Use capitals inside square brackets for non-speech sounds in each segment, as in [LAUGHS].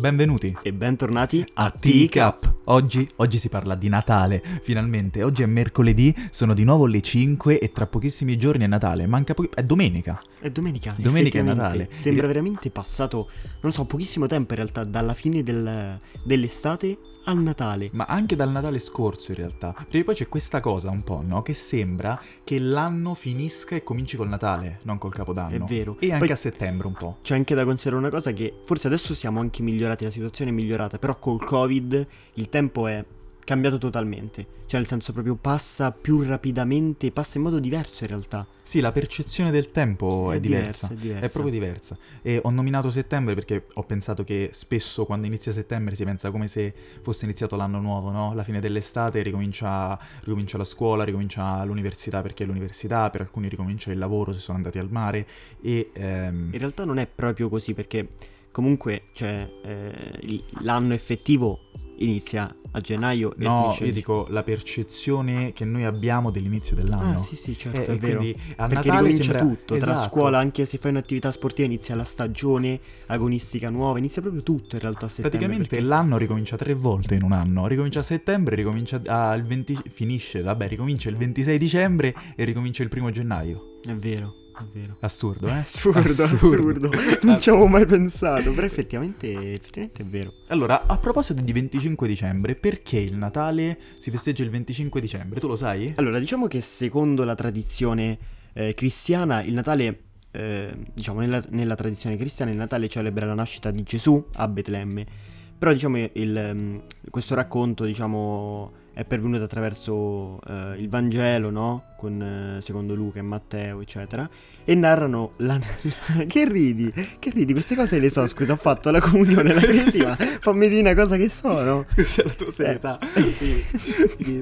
Benvenuti E bentornati a Teacup. Oggi, oggi si parla di Natale, finalmente. Oggi è mercoledì, sono di nuovo le 5 e tra pochissimi giorni è Natale. Manca pochi... è domenica. È domenica. Domenica è. Natale. Sembra E- veramente passato, non so, pochissimo tempo in realtà, dalla fine del- dell'estate al Natale. Ma anche dal Natale scorso in realtà. Perché poi c'è questa cosa un po', no? Che sembra che l'anno finisca e cominci col Natale, non col Capodanno. È vero. E anche Poi- a settembre un po'. C'è anche da considerare una cosa che forse adesso siamo anche migliorati, la situazione è migliorata, però col Covid il tempo è cambiato totalmente. Cioè nel senso proprio passa più rapidamente, passa in modo diverso in realtà. Sì, la percezione del tempo è, diversa. È diversa. È proprio diversa. E ho nominato settembre perché ho pensato che spesso quando inizia settembre si pensa come se fosse iniziato l'anno nuovo, no? La fine dell'estate ricomincia, ricomincia la scuola, ricomincia l'università perché è l'università, per alcuni ricomincia il lavoro se sono andati al mare e... ehm, In realtà non è proprio così perché comunque cioè, eh, l'anno effettivo inizia a gennaio e No, io dico la percezione che noi abbiamo dell'inizio dell'anno. Ah, sì, sì, certo, Eh, è e vero. a Perché Natale ricomincia sembra... tutto, tra Esatto. scuola, anche se fai un'attività sportiva, inizia la stagione agonistica nuova, inizia proprio tutto in realtà a settembre. Praticamente perché- l'anno ricomincia tre volte in un anno. Ricomincia a settembre, ricomincia al 20... finisce, vabbè, ricomincia il 26 dicembre e ricomincia il primo gennaio. È vero, è vero. Assurdo, eh? Assurdo, assurdo. Non ci avevo mai pensato, però [LAUGHS] effettivamente, effettivamente è vero. Allora, a proposito di 25 dicembre, perché il Natale si festeggia il 25 dicembre? Tu lo sai? Allora, diciamo che secondo la tradizione eh, cristiana, il Natale, eh, diciamo nella, nella tradizione cristiana, il Natale celebra la nascita di Gesù a Betlemme. Però, diciamo, il, ehm, questo racconto, diciamo, è pervenuto attraverso eh, il Vangelo, no? Con, eh, secondo Luca e Matteo, eccetera. E narrano la... [LAUGHS] che ridi? Che ridi? Queste cose le so, scusa, ho fatto la comunione, la cresima. Fammi dire una cosa che sono. Scusa la tua Eh. serietà.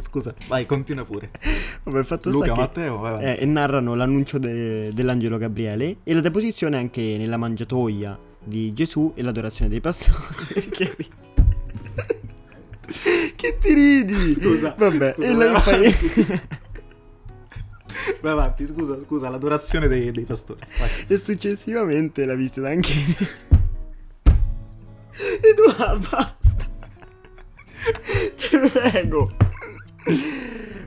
Scusa, vai, continua pure. Vabbè, fatto Luca, che... Matteo, vai, vai. Eh, e narrano l'annuncio de- dell'angelo Gabriele e la deposizione anche nella mangiatoia di Gesù e l'adorazione dei pastori. [LAUGHS] che, ri- che ti ridi? Scusa, Vabbè, scusa, e la- vai poi- [LAUGHS] Vai avanti, scusa, scusa, l'adorazione dei, dei pastori. Vai. e successivamente la visita anche [LAUGHS] Edoardo, basta. Ti prego.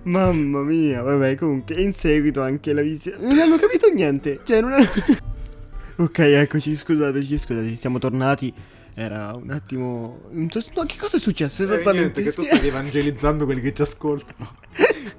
Mamma mia, vabbè, comunque, in seguito anche la visita... Non hanno capito niente, cioè non hanno... [LAUGHS] ok, eccoci, scusateci, scusateci, siamo tornati. Era un attimo... Non so... no, che cosa è successo esattamente? Eh, che tu stai evangelizzando quelli che ci ascoltano. [LAUGHS]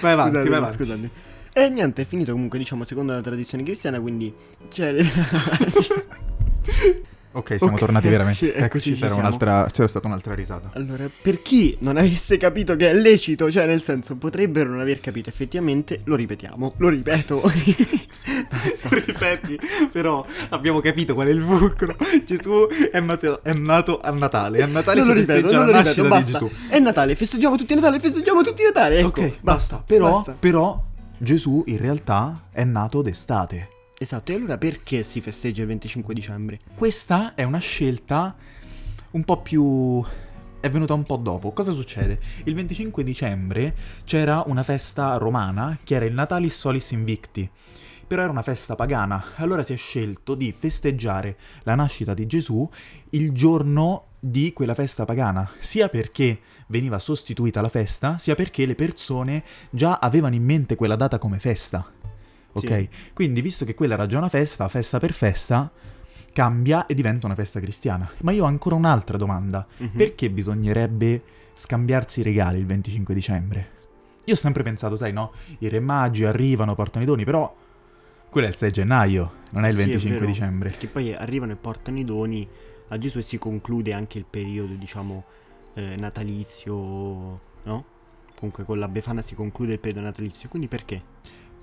Vai avanti, Scusatemi, vai avanti. scusatemi. E niente, è finito comunque, diciamo, secondo la tradizione cristiana, quindi... Cioè... [LAUGHS] [LAUGHS] Ok, siamo Ok, tornati veramente. eccoci, Eccoci, eccoci, ci c'era, un'altra, c'era stata un'altra risata. Allora, per chi non avesse capito che è lecito, cioè nel senso potrebbero non aver capito effettivamente, lo ripetiamo, lo ripeto. [LAUGHS] Basta. Ripeti, però abbiamo capito qual è il fulcro. Gesù è nato, è nato a Natale. A Natale Non si ripeto, festeggia non la lo ripeto, nascita di basta. Gesù. È Natale, festeggiamo tutti Natale, festeggiamo tutti Natale. Ecco, ok, basta. Però, basta. però Gesù in realtà è nato d'estate. Esatto, e allora perché si festeggia il 25 dicembre? Questa è una scelta un po' più... è venuta un po' dopo. Cosa succede? Il 25 dicembre c'era una festa romana che era il Natalis Solis Invicti. Però era una festa pagana, allora si è scelto di festeggiare la nascita di Gesù il giorno di quella festa pagana, sia perché veniva sostituita la festa, sia perché le persone già avevano in mente quella data come festa. Ok? Sì. Quindi, visto che quella era già una festa, festa per festa, cambia e diventa una festa cristiana. Ma io ho ancora un'altra domanda. Mhm. Perché bisognerebbe scambiarsi i regali il 25 dicembre? Io ho sempre pensato, sai, no? I re magi arrivano, portano i doni, però quello è il 6 gennaio, non è il Sì, è 25 vero. dicembre. Che poi arrivano e portano i doni a Gesù e si conclude anche il periodo, diciamo, eh, natalizio, no? Comunque con la Befana si conclude il periodo natalizio, quindi perché?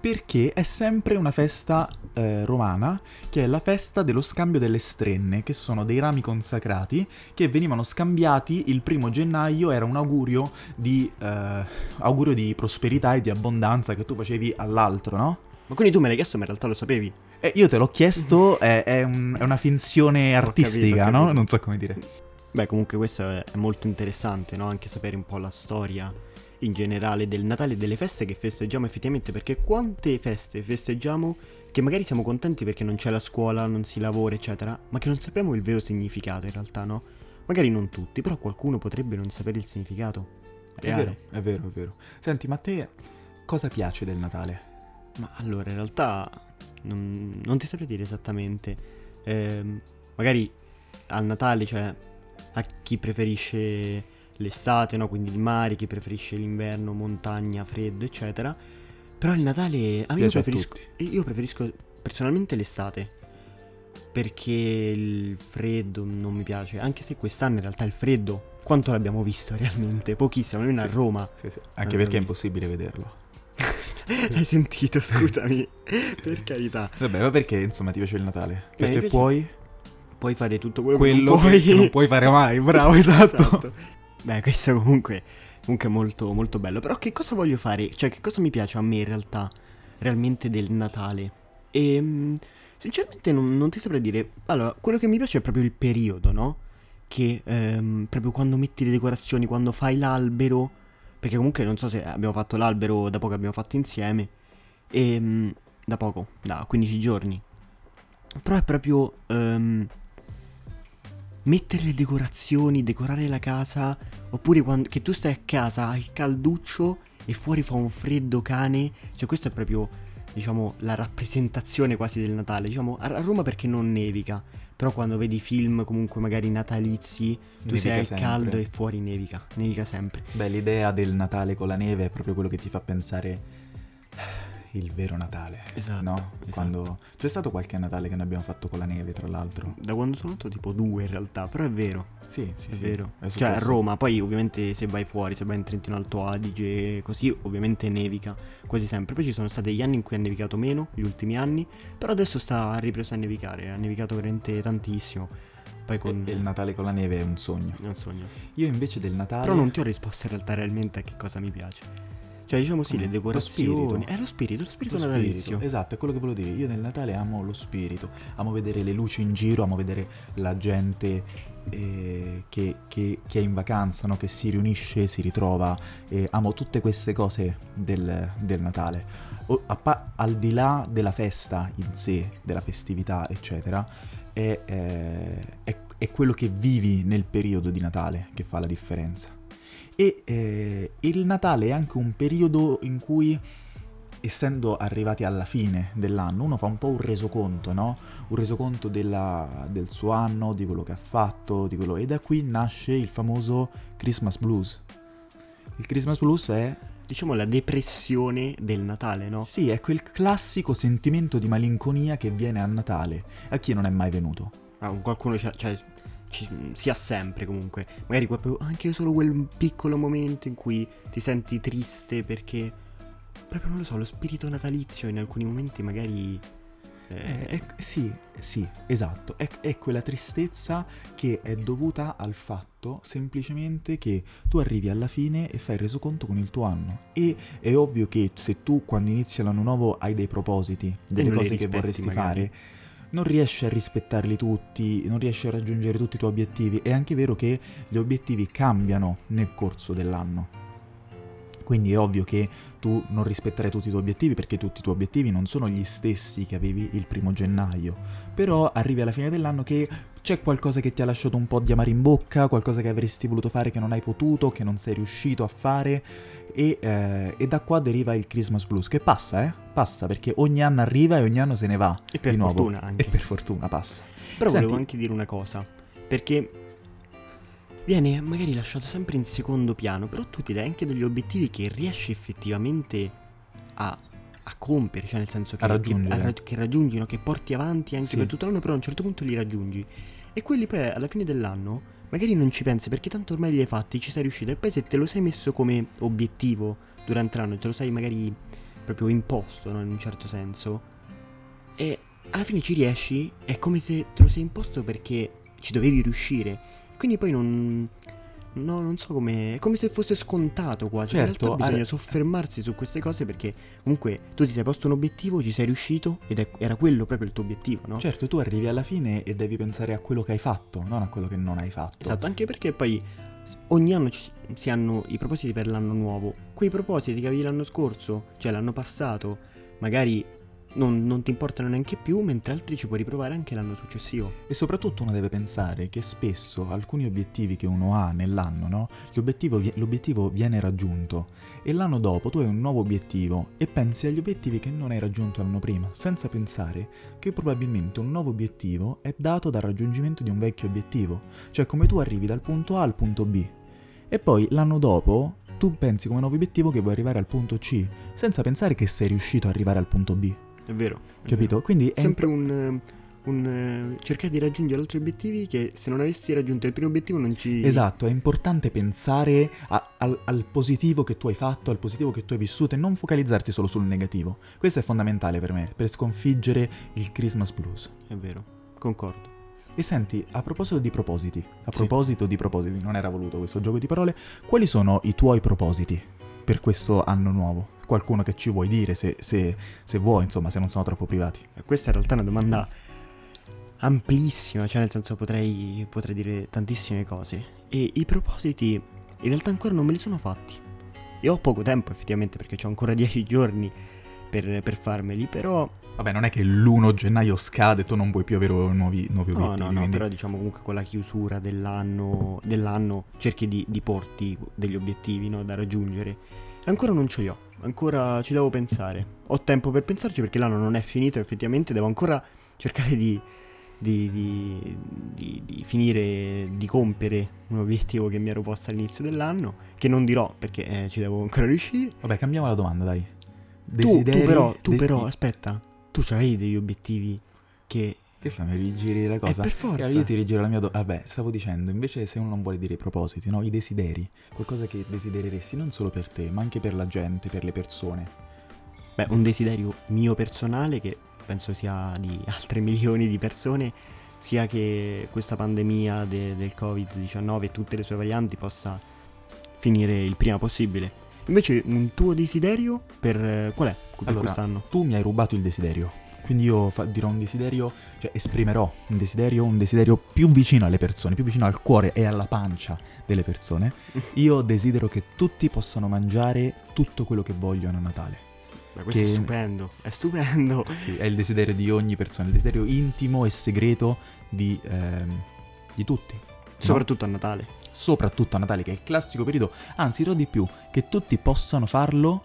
Perché è sempre una festa eh, romana, che è la festa dello scambio delle strenne, che sono dei rami consacrati che venivano scambiati il primo gennaio, era un augurio di, eh, augurio di prosperità e di abbondanza che tu facevi all'altro, no? Ma quindi tu me l'hai chiesto, ma in realtà lo sapevi? Eh, io te l'ho chiesto, è, è un- è una finzione capito, artistica, ho no? capito. Non so come dire. Beh, comunque questo è molto interessante, no? Anche sapere un po' la storia in generale del Natale e delle feste che festeggiamo effettivamente, perché quante feste festeggiamo che magari siamo contenti perché non c'è la scuola, non si lavora, eccetera, ma che non sappiamo il vero significato in realtà, no? Magari non tutti, però qualcuno potrebbe non sapere il significato. È vero, è vero, è vero. Senti, ma a te cosa piace del Natale? Ma allora, in realtà non, non ti saprei dire esattamente. Eh, magari al Natale, cioè a chi preferisce l'estate, no? Quindi il mare, chi preferisce l'inverno, montagna, freddo, eccetera. Però il Natale a me io preferisco, io preferisco personalmente l'estate. Perché il freddo non mi piace. Anche se quest'anno in realtà il freddo, quanto l'abbiamo visto realmente? Pochissimo, almeno sì, a Roma. Sì, sì. Anche perché è impossibile vederlo. [LAUGHS] L'hai sentito, scusami. [LAUGHS] per carità. Vabbè, ma perché insomma ti piace il Natale? Perché piace... puoi puoi fare tutto quello, quello che, non puoi... che non puoi fare mai, bravo, [LAUGHS] esatto. esatto. Beh, [LAUGHS] questo comunque, comunque è molto, molto bello. Però che cosa voglio fare? Cioè, che cosa mi piace a me in realtà, realmente del Natale? E ehm, sinceramente non, non ti saprei dire. Allora, quello che mi piace è proprio il periodo, no? Che ehm, proprio quando metti le decorazioni, quando fai l'albero. Perché comunque non so se abbiamo fatto l'albero da poco abbiamo fatto insieme. E ehm, da poco, da 15 giorni. Però è proprio um, mettere le decorazioni, decorare la casa, oppure quando, che tu stai a casa al calduccio e fuori fa un freddo cane, cioè questo è proprio, diciamo, la rappresentazione quasi del Natale, diciamo, a Roma perché non nevica, però quando vedi film comunque magari natalizi, tu nevica sei al sempre. caldo e fuori nevica, nevica sempre. Beh, l'idea del Natale con la neve è proprio quello che ti fa pensare il vero Natale. Esatto. No? Esatto. Quando... C'è stato qualche Natale che ne abbiamo fatto con la neve, tra l'altro. Da quando sono nato tipo due in realtà, però è vero. Sì, sì, è sì. vero. È cioè a Roma, poi ovviamente se vai fuori, se vai in Trentino Alto Adige, così ovviamente nevica quasi sempre. Poi ci sono stati degli anni in cui ha nevicato meno, gli ultimi anni, però adesso sta ripreso a nevicare, ha nevicato veramente tantissimo. Poi con... E il Natale con la neve è un sogno. È un sogno. Io invece del Natale... Però non ti ho risposto in realtà realmente a che cosa mi piace. Cioè, diciamo sì, le decorazioni. Lo spirito. È lo spirito, lo spirito lo natalizio. Spirito. Esatto, è quello che volevo dire. Io nel Natale amo lo spirito. Amo vedere le luci in giro, amo vedere la gente eh, che, che, che, è in vacanza, no? che si riunisce, si ritrova. Eh, amo tutte queste cose del, del Natale. O, pa- al di là della festa in sé, della festività, eccetera, è, eh, è, è quello che vivi nel periodo di Natale che fa la differenza. E eh, il Natale è anche un periodo in cui, essendo arrivati alla fine dell'anno, uno fa un po' un resoconto, no? Un resoconto della, del suo anno, di quello che ha fatto, di quello... E da qui nasce il famoso Christmas Blues. Il Christmas Blues è diciamo la depressione del Natale, no? Sì, è quel classico sentimento di malinconia che viene a Natale, a chi non è mai venuto. Ah, qualcuno c'è, cioè, ci, si ha sempre comunque. Magari proprio anche solo quel piccolo momento in cui ti senti triste perché proprio non lo so, lo spirito natalizio in alcuni momenti magari eh, è, sì, sì, esatto. È, è, quella tristezza che è dovuta al fatto semplicemente che tu arrivi alla fine e fai il resoconto con il tuo anno. E è ovvio che se tu quando inizi l'anno nuovo hai dei propositi, delle cose che vorresti magari. fare non riesci a rispettarli tutti, non riesci a raggiungere tutti i tuoi obiettivi. È anche vero che gli obiettivi cambiano nel corso dell'anno. Quindi è ovvio che tu non rispetterai tutti i tuoi obiettivi perché tutti i tuoi obiettivi non sono gli stessi che avevi il primo gennaio. Però arrivi alla fine dell'anno che c'è qualcosa che ti ha lasciato un po' di amare in bocca, qualcosa che avresti voluto fare che non hai potuto, che non sei riuscito a fare e, eh, e, da qua deriva il Christmas Blues, che passa, eh? Passa, perché ogni anno arriva e ogni anno se ne va. E per fortuna anche. E per fortuna passa. Però Senti, volevo anche dire una cosa, perché viene magari lasciato sempre in secondo piano, però tu ti dai anche degli obiettivi che riesci effettivamente a, a compiere, cioè nel senso che, a raggiungere. Che, che raggiungino, che porti avanti anche sì. per tutto l'anno, però a un certo punto li raggiungi. E quelli poi alla fine dell'anno magari non ci pensi perché tanto ormai li hai fatti, ci sei riuscito e poi se te lo sei messo come obiettivo durante l'anno, te lo sei magari proprio imposto, no? in un certo senso, e alla fine ci riesci, è come se te lo sei imposto perché ci dovevi riuscire. Quindi poi non, No, non so come. È come se fosse scontato quasi. Certo, in realtà bisogna ar- soffermarsi su queste cose perché comunque tu ti sei posto un obiettivo, ci sei riuscito ed è, era quello proprio il tuo obiettivo, no? Certo, tu arrivi alla fine e devi pensare a quello che hai fatto, non a quello che non hai fatto. Esatto, anche perché poi ogni anno ci- si hanno i propositi per l'anno nuovo. Quei propositi che avevi l'anno scorso, cioè l'anno passato, magari non, non ti importano neanche più, mentre altri ci puoi riprovare anche l'anno successivo. E soprattutto uno deve pensare che spesso alcuni obiettivi che uno ha nell'anno, no? L'obiettivo, l'obiettivo viene raggiunto e l'anno dopo tu hai un nuovo obiettivo e pensi agli obiettivi che non hai raggiunto l'anno prima, senza pensare che probabilmente un nuovo obiettivo è dato dal raggiungimento di un vecchio obiettivo, cioè come tu arrivi dal punto A al punto B. E poi l'anno dopo tu pensi come nuovo obiettivo che vuoi arrivare al punto C, senza pensare che sei riuscito ad arrivare al punto B, È vero. è capito? vero. Quindi è Sempre un, un, eh, cercare di raggiungere altri obiettivi che se non avessi raggiunto il primo obiettivo non ci... Esatto, è importante pensare a- al, al positivo che tu hai fatto, al positivo che tu hai vissuto e non focalizzarsi solo sul negativo. Questo è fondamentale per me, per sconfiggere il Christmas blues. È vero, concordo. E senti, a proposito di propositi, a Sì. proposito di propositi, non era voluto questo gioco di parole, quali sono i tuoi propositi per questo anno nuovo? Qualcuno che ci vuoi dire, se, se- se vuoi, insomma, se non sono troppo privati. Eh, Questa in realtà è una domanda amplissima, cioè nel senso potrei, potrei dire tantissime cose. E i propositi in realtà ancora non me li sono fatti. E ho poco tempo effettivamente perché ho ancora [LAUGHS] 10 giorni per, per farmeli, però... Vabbè, non è che l'1 gennaio scade e tu non vuoi più avere nuovi, nuovi No, obiettivi. no, no, quindi- però diciamo comunque con la chiusura dell'anno, dell'anno cerchi di, di porti degli obiettivi no, da raggiungere. Ancora non ce li ho, ancora ci devo pensare. Ho tempo per pensarci perché l'anno non è finito, effettivamente devo ancora cercare di, di, di- di- finire, di compiere un obiettivo che mi ero posto all'inizio dell'anno, che non dirò perché eh, ci devo ancora riuscire. Vabbè, cambiamo la domanda, dai. Tu, tu Desideri- però, tu però, aspetta, tu avevi degli obiettivi che... Che fai? Mi rigiri la Eh, cosa? per Eh, forza. io ti rigiro la mia domanda. Vabbè, stavo dicendo, invece se uno non vuole dire i propositi, no? I desideri. Qualcosa che desidereresti non solo per te, ma anche per la gente, per le persone. Beh, un desiderio mio personale che penso sia di [LAUGHS] altre milioni di persone, sia che questa pandemia de- del Covid-19 e tutte le sue varianti possa finire il prima possibile. Invece un tuo desiderio per eh, qual è per Allora, quest'anno? Tu mi hai rubato il desiderio. Quindi io fa- dirò un desiderio, cioè esprimerò un desiderio, un desiderio più vicino alle persone, più vicino al cuore e alla pancia delle persone. [LAUGHS] Io desidero che tutti possano mangiare tutto quello che vogliono a Natale. Beh, questo che- è stupendo, è stupendo. Sì, è il desiderio di ogni persona, il desiderio intimo e segreto di, ehm, di tutti. no? Soprattutto a Natale. Soprattutto a Natale, che è il classico periodo, anzi dirò di più, che tutti possano farlo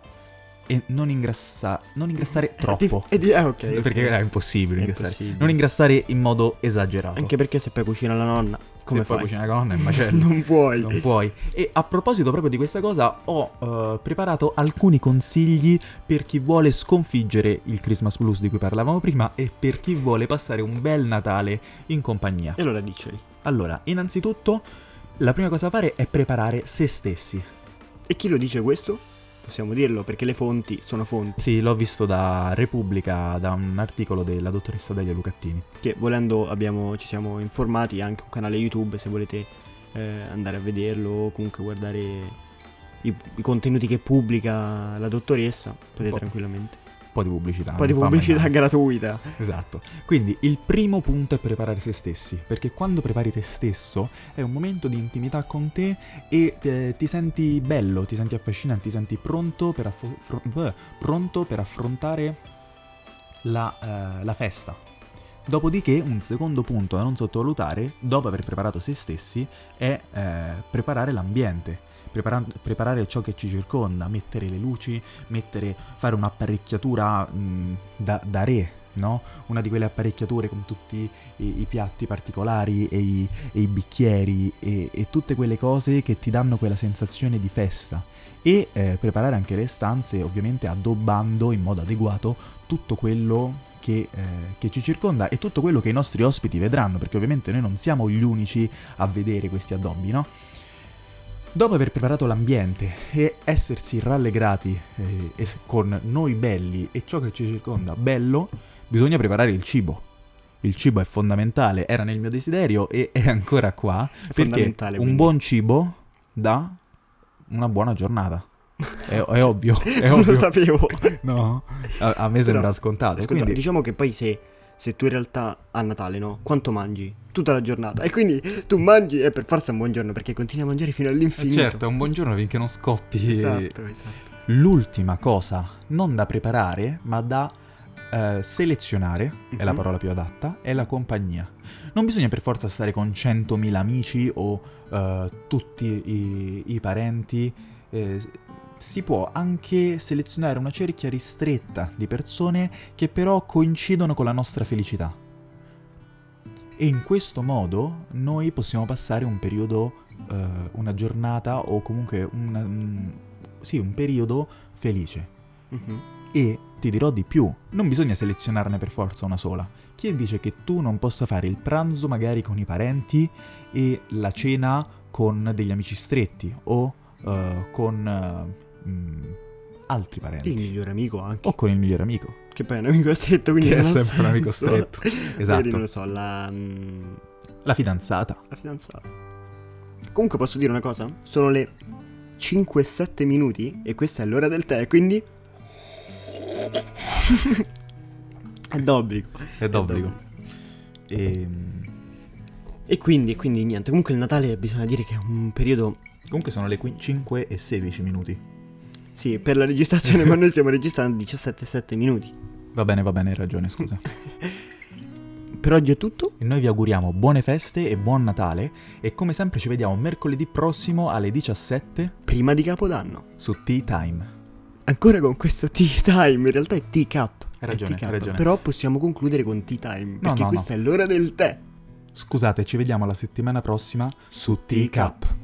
e non, ingrassa- non ingrassare troppo. E di- eh, ok. Perché era impossibile È ingrassare. impossibile. Non ingrassare in modo esagerato. Anche perché se poi cucina la nonna, come Se poi fai? cucina la nonna è un macello. non puoi. Non puoi. E a proposito proprio di questa cosa, ho eh, preparato alcuni consigli per chi vuole sconfiggere il Christmas blues di cui parlavamo prima e per chi vuole passare un bel Natale in compagnia. E allora diceli. Allora, innanzitutto, la prima cosa da fare è preparare se stessi. E chi lo dice questo? Possiamo dirlo perché le fonti sono fonti. Sì, l'ho visto da Repubblica, da un articolo della dottoressa Delia Lucattini. Che volendo abbiamo, ci siamo informati anche un canale YouTube se volete eh, andare a vederlo o comunque guardare i, i contenuti che pubblica la dottoressa. Potete Oh. tranquillamente. Po' di pubblicità. Un po' di pubblicità gratuita. Esatto. Quindi il primo punto è preparare se stessi, perché quando prepari te stesso è un momento di intimità con te e eh, ti senti bello, ti senti affascinante, ti senti pronto per, fro- bleh, pronto per affrontare la, eh, la festa. Dopodiché un secondo punto da non sottovalutare, dopo aver preparato se stessi, è eh, preparare l'ambiente. Prepara- preparare ciò che ci circonda, mettere le luci, mettere, fare un'apparecchiatura mh, da, da re, no? Una di quelle apparecchiature con tutti i, i piatti particolari e i, e i bicchieri e, e tutte quelle cose che ti danno quella sensazione di festa. E eh, preparare anche le stanze, ovviamente addobbando in modo adeguato tutto quello che, eh, che ci circonda e tutto quello che i nostri ospiti vedranno, perché ovviamente noi non siamo gli unici a vedere questi addobbi, no? Dopo aver preparato l'ambiente e essersi rallegrati eh, e s- con noi belli e ciò che ci circonda bello, bisogna preparare il cibo. Il cibo è fondamentale, era nel mio desiderio e è ancora qua, perché fondamentale, un quindi. buon cibo dà una buona giornata. È, è ovvio, [LAUGHS] è non ovvio. lo sapevo. [LAUGHS] No, a, a me sembra scontato. Ascolta, quindi- diciamo che poi se se tu in realtà a Natale, no? Quanto mangi? Tutta la giornata. E quindi tu mangi e per forza un buongiorno perché continui a mangiare fino Eh, all'infinito. certo, è un buongiorno finché non scoppi. Esatto, esatto. L'ultima cosa, non da preparare, ma da eh, selezionare, è la Mhm. parola più adatta, è la compagnia. Non bisogna per forza stare con 100.000 amici o eh, tutti i, i parenti. eh, si può anche selezionare una cerchia ristretta di persone che però coincidono con la nostra felicità. E in questo modo noi possiamo passare un periodo, eh, una giornata o comunque una- un, sì, un periodo felice. Mhm. E ti dirò di più, non bisogna selezionarne per forza una sola. Chi dice che tu non possa fare il pranzo magari con i parenti e la cena con degli amici stretti o eh, con eh, mm, altri Il parenti migliore amico anche. o con il migliore amico, Che poi è un amico stretto, quindi [LAUGHS] che è sempre un amico stretto. [LAUGHS] Esatto. non lo so, la, mm, La fidanzata. la fidanzata. Comunque posso dire una cosa? Sono le 5-7 minuti e questa è l'ora del tè, quindi... [LAUGHS] è d'obbligo. È d'obbligo. Ehm, E quindi, quindi niente, comunque il Natale bisogna dire che è un periodo... Comunque sono le 5 e 16 minuti. Sì, per la registrazione, [LAUGHS] ma noi stiamo registrando 17-7 minuti. Va bene, va bene, hai ragione, scusa. [LAUGHS] Per oggi è tutto. E noi vi auguriamo buone feste e buon Natale e come sempre ci vediamo mercoledì prossimo alle 17 Prima di Capodanno. su Tea Time. Ancora con questo tea time, in realtà è tea cup. Hai ragione, hai ragione. Però possiamo concludere con tea time, perché no, questa è l'ora del tè. Scusate, ci vediamo la settimana prossima su Tea Cup.